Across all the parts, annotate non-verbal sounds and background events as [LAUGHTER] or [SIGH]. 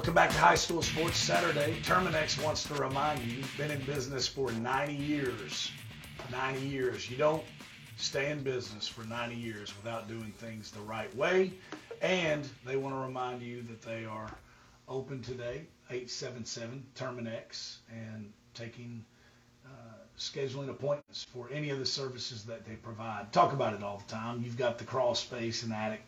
Welcome back to High School Sports Saturday. Terminix wants to remind you you've been in business for 90 years. 90 years. You don't stay in business for 90 years without doing things the right way. And they want to remind you that they are open today, 877 Terminix, and taking uh, scheduling appointments for any of the services that they provide. Talk about it all the time. You've got the crawl space and attic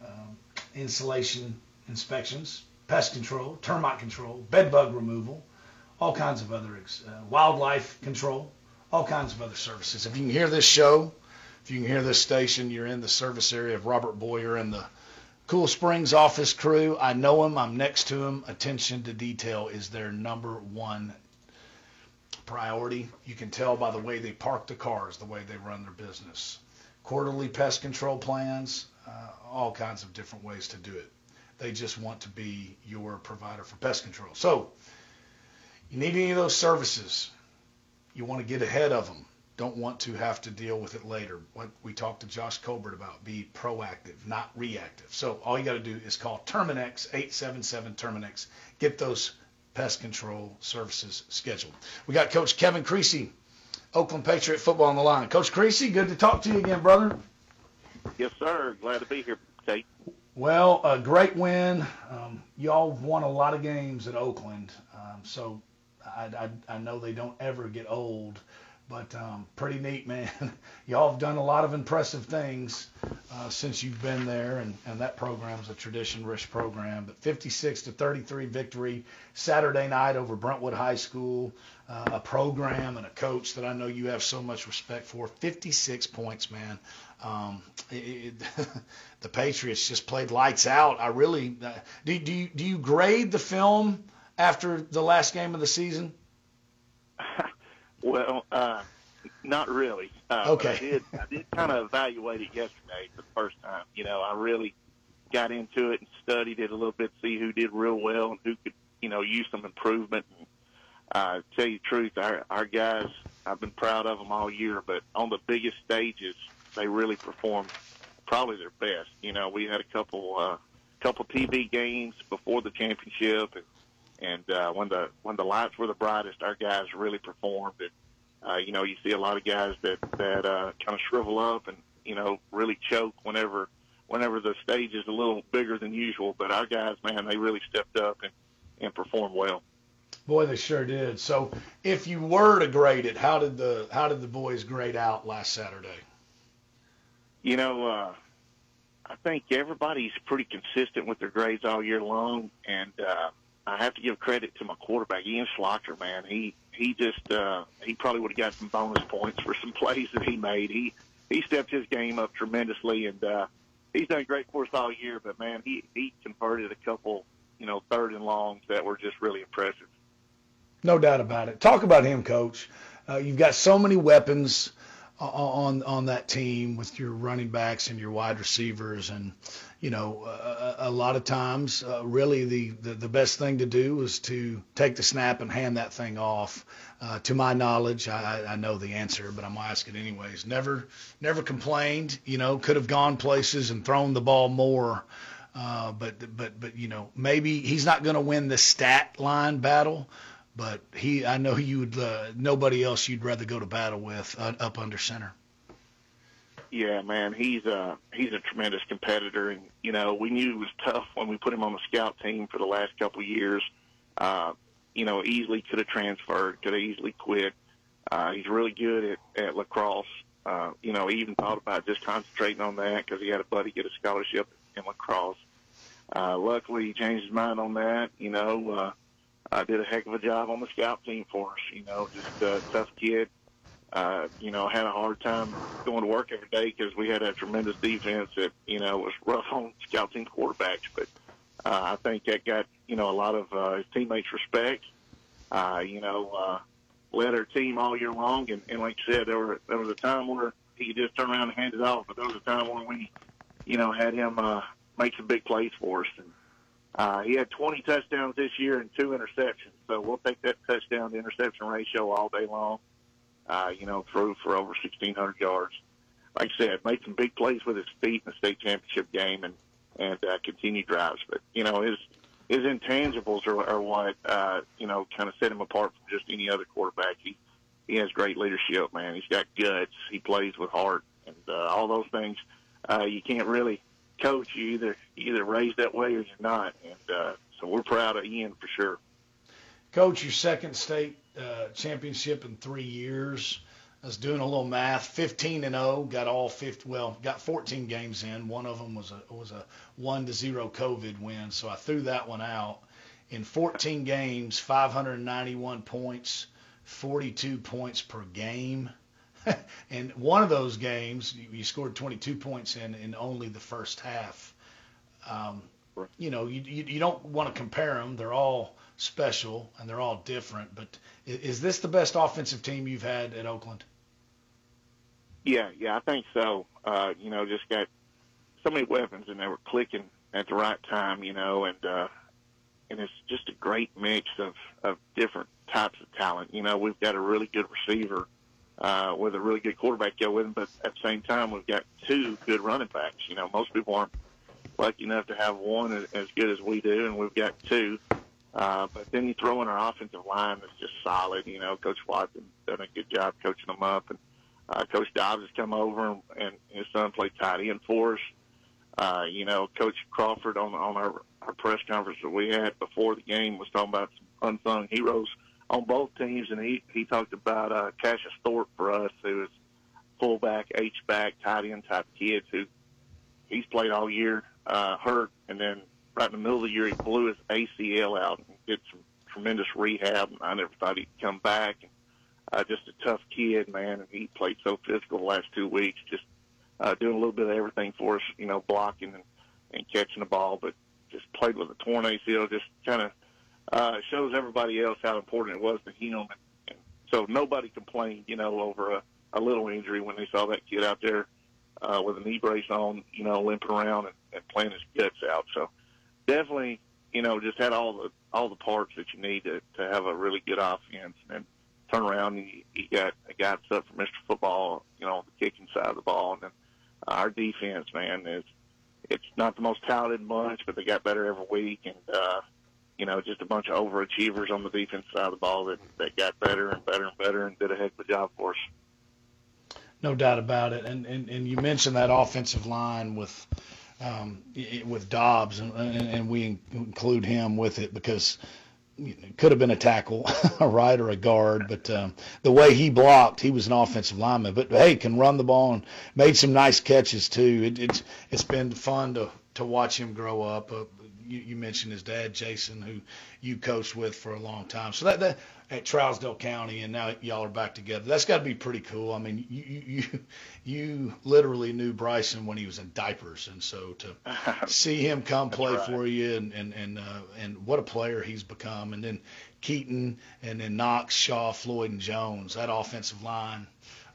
um, insulation inspections, pest control, termite control, bed bug removal, all kinds of other uh, wildlife control, all kinds of other services. If you can hear this show, if you can hear this station, you're in the service area of Robert Boyer and the Cool Springs office crew. I know him. I'm next to him. Attention to detail is their number one priority. You can tell by the way they park the cars, the way they run their business. Quarterly pest control plans, uh, all kinds of different ways to do it. They just want to be your provider for pest control. So, you need any of those services, you want to get ahead of them. Don't want to have to deal with it later. What we talked to Josh Colbert about, be proactive, not reactive. So all you got to do is call Terminix 877 Terminix. Get those pest control services scheduled. We got Coach Kevin Creasy, Oakland Patriot football on the line. Coach Creasy, good to talk to you again, brother. Yes, sir. Glad to be here, Tate. Well, a great win. Um, y'all won a lot of games at Oakland, um, so I, I, I know they don't ever get old, but um, pretty neat, man. [LAUGHS] y'all have done a lot of impressive things uh, since you've been there, and, and that program's a tradition-rich program. But 56 to 33 victory Saturday night over Brentwood High School, uh, a program and a coach that I know you have so much respect for. 56 points, man. Um, it, it, [LAUGHS] the Patriots just played lights out. I really uh, do. Do you, do you grade the film after the last game of the season? Well, uh, not really. Uh, okay. I did. I did kind of evaluate it yesterday for the first time. You know, I really got into it and studied it a little bit, see who did real well and who could, you know, use some improvement. And, uh, tell you the truth, our, our guys, I've been proud of them all year, but on the biggest stages, they really performed probably their best. You know, we had a couple uh, couple TV games before the championship, and and uh, when the when the lights were the brightest, our guys really performed. And uh, you know, you see a lot of guys that that uh, kind of shrivel up and you know really choke whenever whenever the stage is a little bigger than usual. But our guys, man, they really stepped up and and performed well. Boy, they sure did. So, if you were to grade it, how did the how did the boys grade out last Saturday? You know, uh, I think everybody's pretty consistent with their grades all year long, and uh, I have to give credit to my quarterback, Ian Schlocker. Man, he he just uh, he probably would have got some bonus points for some [LAUGHS] plays that he made. He he stepped his game up tremendously, and uh, he's done great for us all year. But man, he he converted a couple, you know, third and longs that were just really impressive. No doubt about it. Talk about him, Coach. Uh, you've got so many weapons on on that team with your running backs and your wide receivers and you know a, a lot of times uh, really the, the the best thing to do is to take the snap and hand that thing off. Uh, to my knowledge I, I know the answer but I'm gonna ask it anyways. Never never complained you know could have gone places and thrown the ball more. Uh, but but but you know maybe he's not going to win the stat line battle but he, I know you would. Uh, nobody else you'd rather go to battle with uh, up under center. Yeah, man, he's a uh, he's a tremendous competitor, and you know we knew it was tough when we put him on the scout team for the last couple of years. Uh, you know, easily could have transferred, could have easily quit. Uh, he's really good at, at lacrosse. Uh, you know, he even thought about just concentrating on that because he had a buddy get a scholarship in lacrosse. Uh, luckily, he changed his mind on that. You know, uh, uh, did a heck of a job on the scout team for us. You know, just a tough kid. Uh, you know, had a hard time going to work every day because we had a tremendous defense that you know was rough on [LAUGHS] scout team quarterbacks. But uh, I think that got you know a lot of uh, his teammates' respect. Uh, you know, uh, led our team all year long, and, and like I said, there were there was a time where he could just turn around and hand it off, but there was a time when we, you know, had him uh, make some big plays for us. And uh, he had 20 touchdowns this year and two interceptions. So we'll take that touchdown to interception ratio all day long. Uh, you know, threw for over 1,600 yards. Like I said, made some big plays with his feet in the state championship game and and uh, continued drives. But you know, his his intangibles are, are what uh, you know kind of set him apart from just any other quarterback. He he has great leadership, man. He's got guts. He plays with heart, and uh, all those things uh, you can't really coach. You either either raised that way or you're not, and uh, so we're proud of Ian for sure. Coach, your second state uh, championship in three years. I was doing a little math. 15 and 0, got all 50. Well, got 14 games in. One of them was a was a one to zero COVID win, so I threw that one out. In 14 games, 591 points, 42 points per game. [LAUGHS] and one of those games, you scored 22 points in in only the first half. Um, you know, you, you you don't want to compare them. They're all special and they're all different. But is this the best offensive team you've had at Oakland? Yeah, yeah, I think so. Uh, you know, just got so many weapons and they were clicking at the right time, you know, and uh and it's just a great mix of of different types of talent. You know, we've got a really good receiver uh with a really good quarterback go with him, but at the same time we've got two good running backs. You know, most people aren't lucky enough to have one as good as we do and we've got two. Uh, but then you throw in our offensive line that's just solid. You know, Coach Watson done a good job coaching them up, and uh, Coach Dobbs has come over and, and his son played tight end for us. Uh, you know, Coach Crawford on on our our press conference that we had before the game was talking about some unsung heroes on both teams, and he he talked about uh, Cassius Thorpe for us, who is fullback, H back, tight end type kids who he's played all year, uh, hurt, and then right in the middle of the year he blew his ACL out and did some tremendous rehab. I never thought he'd come back. And, uh, just a tough kid, man, and he played so physical the last two weeks, just uh, doing a little bit of everything for us, you know, blocking and, and catching the ball, but just played with a torn ACL, just kind of uh, shows everybody else how important it was to him. So nobody complained, you know, over a, a little injury when they saw that kid out there uh, with a knee brace on, you know, limping around and, and playing his guts out. So definitely, you know, just had all the all the parts that you need to to have a really good offense. And turn around and you, you got a guy up for Mr. Football, you know, the kicking side of the ball. And then our defense, man, is it's not the most talented bunch, but they got better every week. And, uh, you know, just a bunch of overachievers on the defense side of the ball that, that got better and better and better and did a heck of a job for us. No doubt about it. And, and, and you mentioned that offensive line with, um, with Dobbs, and, and, we include him with it because it could have been a tackle, [LAUGHS] a right, or a guard. But um, the way he blocked, he was an offensive lineman. But hey, can run the ball and made some nice catches too. It, it's it's been fun to to watch him grow up. Uh, you, you mentioned his dad, Jason, who you coached with for a long time. So that, that at Trousdale County, and now y'all are back together. That's got to be pretty cool. I mean, you you you literally knew Bryson when he was in diapers, and so to [LAUGHS] see him come play right. for you, and and and uh, and what a player he's become, and then Keaton, and then Knox, Shaw, Floyd, and Jones. That offensive line,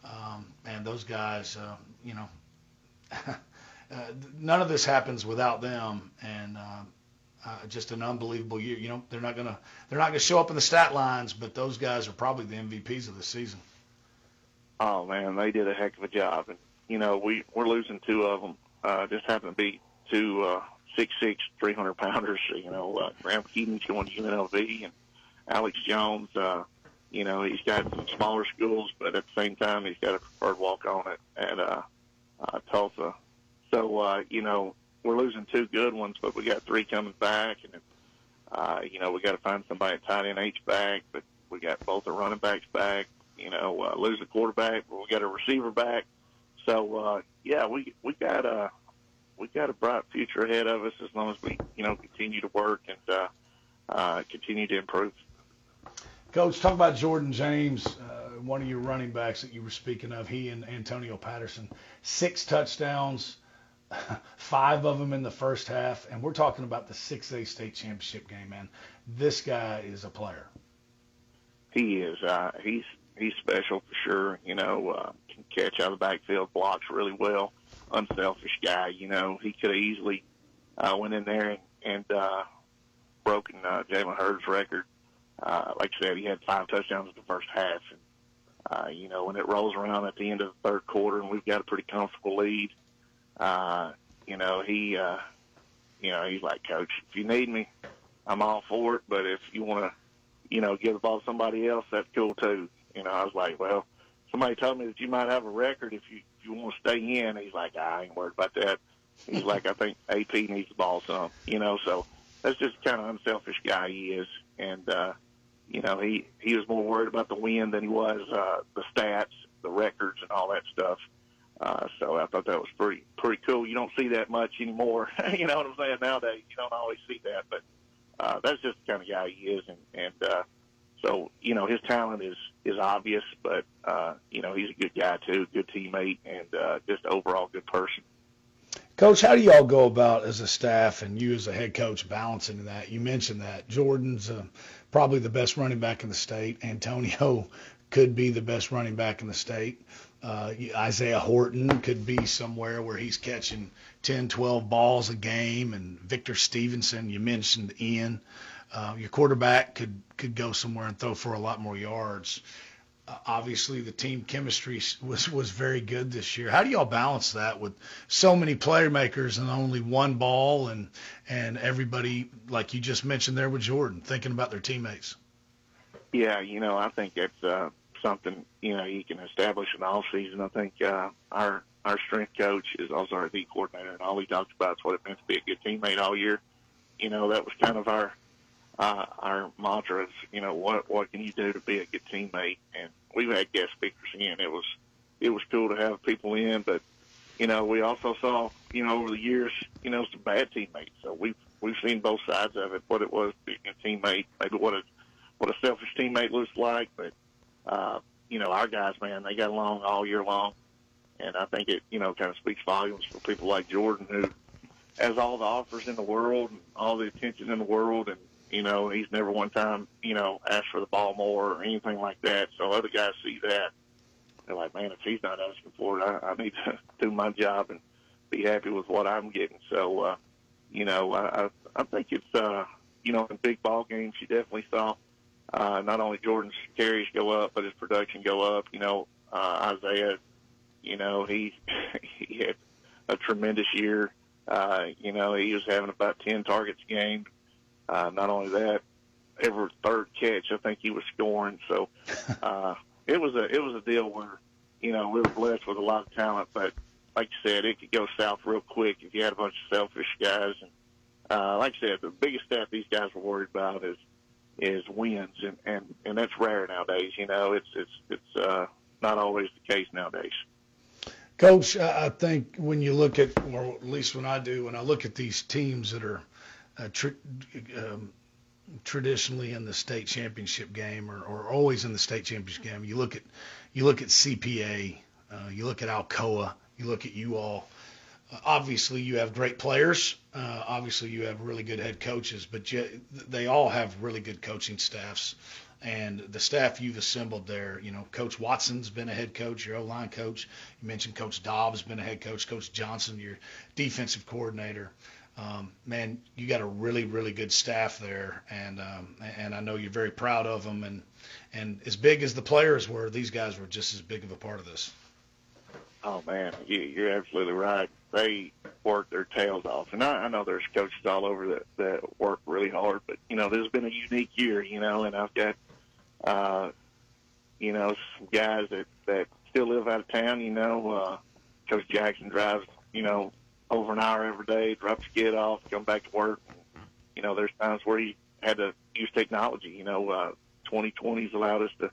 um, and those guys, uh, you know. [LAUGHS] Uh, none of this happens without them, and uh, uh, just an unbelievable year. You know, they're not gonna they're not gonna show up in the stat lines, but those guys are probably the MVPs of the season. Oh man, they did a heck of a job, and you know we we're losing two of them. Uh, just happen to be two uh, six six three hundred pounders. [LAUGHS] You know, uh, Graham Keaton's going to UNLV, and Alex Jones. Uh, you know, he's got some smaller schools, but at the same time, he's got a preferred walk on it at uh, uh, Tulsa. So uh, you know, we're losing two good ones, but we got three coming back, and uh, you know we got to find somebody tight end H back, but we got both the running backs back. You know, uh, lose the quarterback, but we got a receiver back. So uh, yeah, we we got a we got a bright future ahead of us as long as we you know continue to work and uh, uh, continue to improve. Coach, talk about Jordan James, uh, one of your running backs that you were speaking of. He and Antonio Patterson, six touchdowns five of them in the first half, and we're talking about the 6A state championship game, man. This guy is a player. He is. Uh, he's he's special for sure. You know, uh, can catch out of the backfield, blocks really well. Unselfish guy. You know, he could have easily uh, went in there and, and uh, broken uh, Jalen Hurd's record. Uh, like I said, he had five touchdowns in the first half. And, uh, you know, when it rolls around at the end of the third quarter and we've got a pretty comfortable lead, you know, he, uh, you know, he's like, Coach, if you need me, I'm all for it. But if you want to, you know, give the ball to somebody else, that's cool too. You know, I was like, well, somebody told me that you might have a record if you if you want to stay in. He's like, I ain't worried about that. He's like, I think [LAUGHS] AP needs the ball some. You know, so that's just kind of unselfish guy he is. And uh, you know, he he was more worried about the win than he was uh, the stats, the records, and all that stuff. Uh, so I thought that was pretty pretty cool. You don't see that much anymore. [LAUGHS] you know what I'm saying? Nowadays, you don't always see that, but uh, that's just the kind of guy he is, and and uh, so you know his talent is is obvious, but uh, you know he's a good guy too, good teammate, and uh, just overall good person. Coach, how do y'all go about as a staff and you as a head coach balancing that? You mentioned that Jordan's uh, probably the best running back in the state. Antonio could be the best running back in the state. Uh, Isaiah Horton could be somewhere where he's catching 10, 12 balls a game, and Victor Stevenson. You mentioned Ian. Uh, your quarterback could could go somewhere and throw for a lot more yards. Uh, obviously, the team chemistry was was very good this year. How do y'all balance that with so many playmakers and only one ball, and and everybody like you just mentioned there with Jordan thinking about their teammates? Yeah, you know, I think it's uh, something you know you can establish in off season. I think uh, our our strength coach is also our D coordinator, and all he talks about is what it meant to be a good teammate all year. You know, that was kind of our uh, our mantra is, you know, what what can you do to be a good teammate? And we've had guest speakers in. It was it was cool to have people in, but you know, we also saw, you know, over the years, you know, some bad teammates. So we've we've seen both sides of it. What it was being a teammate, maybe what a what a selfish teammate looks like, but uh, you know, our guys, man, they got along all year long, and I think it, you know, kind of speaks volumes for people like Jordan who has all the offers in the world and all the attention in the world, and you know, he's never one time, you know, asked for the ball more or anything like that. So other guys see that. They're like, man, if he's not asking for it, I, I need to [LAUGHS] do my job and be happy with what I'm getting. So, uh, you know, I, I think it's, uh, you know, in big ball games, you definitely saw uh, not only Jordan's carries go up, but his production go up. You know, uh, Isaiah, you know, he [LAUGHS] he had a tremendous year. Uh, you know, he was having about 10 targets a game, uh, not only that, every third catch, I think he was scoring. So [LAUGHS] uh, it was a it was a deal where you know we were blessed with a lot of talent, but like you said, it could go south real quick if you had a bunch of selfish guys. And uh, like I said, the biggest stat these guys were worried about is is wins, and and and that's rare nowadays. You know, it's it's it's uh, not always the case nowadays. Coach, I think when you look at, or at least when I do, when I look at these teams that are uh, tr- um, traditionally in the state championship game or, or always in the state championship game. You look at you look at CPA, uh, you look at Alcoa, you look at you all. Obviously, you have great players. Uh, obviously, you have really good head coaches, but you, they all have really good coaching staffs. And the staff you've assembled there, you know, Coach Watson's been a head coach, your O-line coach. You mentioned Coach Dobbs been a head coach, Coach Johnson, your defensive coordinator um, man, you got a really, really good staff there, and um, and I know you're very proud of them. And and as big as the players were, these guys were just as big of a part of this. Oh man, you're absolutely right. They work their tails off, and I, I know there's coaches all over that that work really hard. But you know, this has been a unique year, you know, and I've got, uh, you know, some guys that that still live out of town. You know, uh, Coach Jackson drives, you know, over an hour every day, drop your kid off, come back to work. You know, there's times where you had to use technology. You know, uh, 2020's allowed us to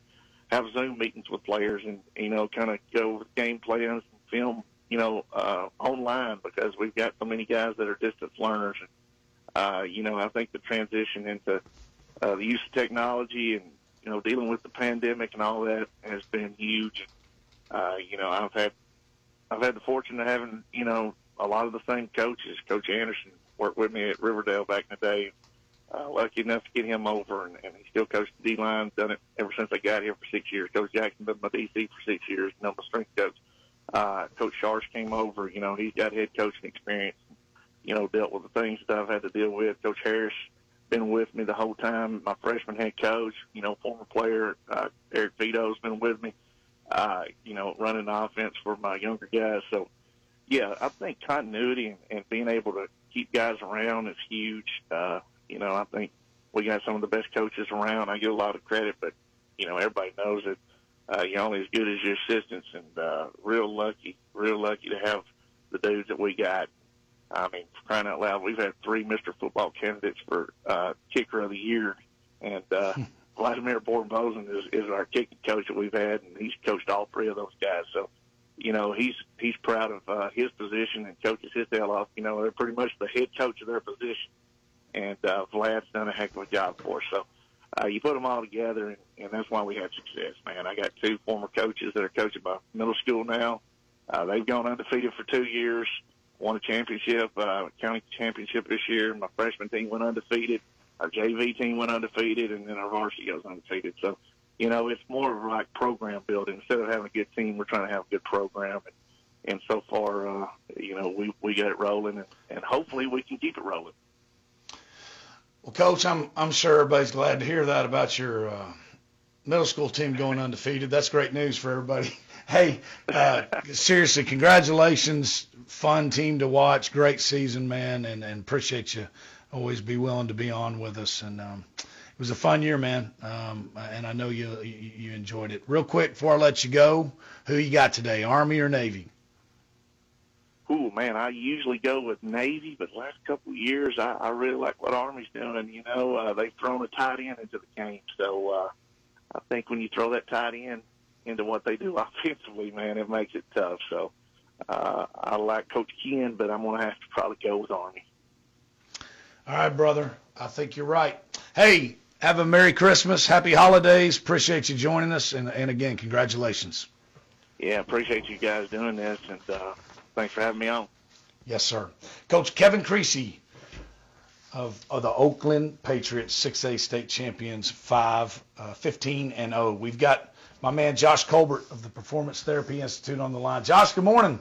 have Zoom meetings with players and, you know, kind of go over game plans and film, you know, uh, online because we've got so many guys that are distance learners. Uh, you know, I think the transition into uh, the use of technology and, you know, dealing with the pandemic and all that has been huge. Uh, you know, I've had I've had the fortune of having, you know, a lot of the same coaches. Coach Anderson worked with me at Riverdale back in the day. Uh, lucky enough to get him over, and, and he still coached the D line. Done it ever since I got here for six years. Coach Jackson been my DC for six years. My strength coach. Coach Sharsh came over. You know, he's got head coaching experience. You know, dealt with the things that I've had to deal with. Coach Harris been with me the whole time. My freshman head coach, you know, former player uh, Eric Vito's been with me. Uh, you know, running the offense for my younger guys. So yeah, I think continuity and, and being able to keep guys around is huge. Uh, you know, I think we got some of the best coaches around. I give a lot of credit, but you know everybody knows that uh, you're only as good as your assistants, and uh, real lucky, real lucky to have the dudes that we got. I mean, for crying out loud, we've had three Mr. Football candidates for uh, kicker of the year, and uh, Vladimir Borbosen is, is our kicking coach that we've had, and he's coached all three of those guys. So, you know, he's he's proud of uh, his position and coaches his tail off. You know, they're pretty much the head coach of their position, and uh, Vlad's done a heck of a job for us. So, uh, you put them all together, and, and that's why we had success, man. I got two former coaches that are coaching my middle school now. Uh, they've gone undefeated for two years, won a championship, uh, county championship this year. My freshman team went undefeated. Our JV team went undefeated, and then our varsity goes undefeated. So, you know, it's more of like program building. Instead of having a good team, we're trying to have a good program. And, and so far, uh, you know, we, we got it rolling, and, and hopefully we can keep it rolling. Well, Coach, I'm I'm sure everybody's glad to hear that about your uh, middle school team going undefeated. That's great news for everybody. [LAUGHS] Hey, uh, seriously, congratulations! Fun team to watch. Great season, man, and, and appreciate you. Always be willing to be on with us, and um, it was a fun year, man. Um, and I know you you enjoyed it. Real quick before I let you go, who you got today, Army or Navy? Ooh, man, I usually go with Navy, but last couple of years I, I really like what Army's doing. You know, uh, they've thrown a tight end into the game. So uh, I think when you throw that tight end into what they do [LAUGHS] offensively, man, it makes it tough. So uh, I like Coach Ken, but I'm going to have to probably go with Army. All right, brother. I think you're right. Hey, have a Merry Christmas, Happy Holidays. Appreciate you joining us, and, and again, congratulations. Yeah, appreciate you guys doing this, and uh, thanks for having me on. Yes, sir. Coach Kevin Creasy of, of the Oakland Patriots, 6A state champions, 5, uh, 15 and 0. We've got my man Josh Colbert of the Performance Therapy Institute on the line. Josh, good morning.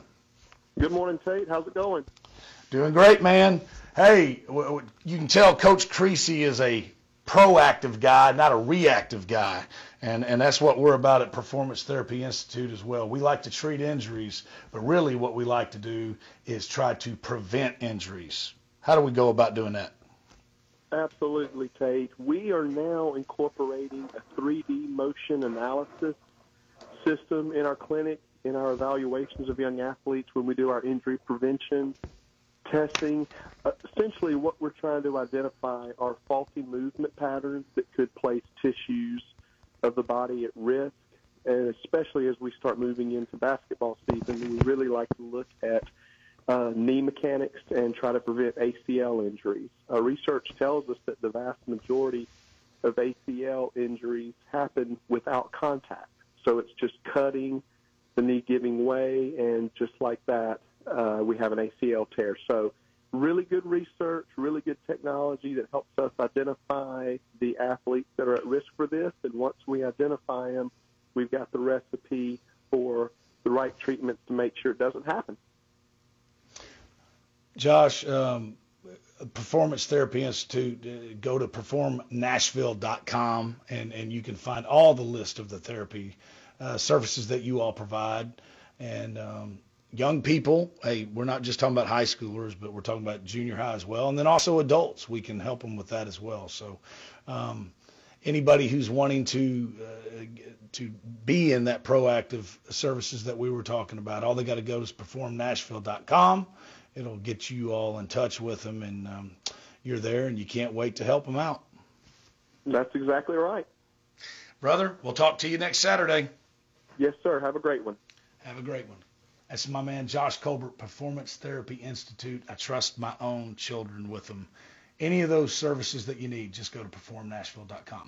Good morning, Tate. How's it going? Doing great, man. Hey, you can tell Coach Creasy is a proactive guy, not a reactive guy. And, and that's what we're about at Performance Therapy Institute as well. We like to treat injuries, but really what we like to do is try to prevent injuries. How do we go about doing that? Absolutely, Tate. We are now incorporating a 3D motion analysis system in our clinic, in our evaluations of young athletes when we do our injury prevention testing. Essentially, what we're trying to identify are faulty movement patterns that could place tissues of the body at risk. And especially as we start moving into basketball season, we really like to look at uh, knee mechanics and try to prevent ACL injuries. Research tells us that the vast majority of ACL injuries happen without contact. So it's just cutting, the knee giving way, and just like that, uh, we have an ACL tear. So really good research, really good technology that helps us identify the athletes that are at risk for this. And once we identify them, we've got the recipe for the right treatments to make sure it doesn't happen. Josh, um, Performance Therapy Institute, uh, go to performnashville.com and, and you can find all the list of the therapy uh, services that you all provide. And um, young people, hey, we're not just talking about high schoolers, but we're talking about junior high as well, and then also adults. We can help them with that as well. So, um, anybody who's wanting to uh, to be in that proactive services that we were talking about, all they got to go is performnashville.com. It'll get you all in touch with them, and um, you're there, and you can't wait to help them out. That's exactly right, brother. We'll talk to you next Saturday. Yes, sir. Have a great one. Have a great one. That's my man Josh Colbert, Performance Therapy Institute. I trust my own children with them. Any of those services that you need, just go to performnashville.com.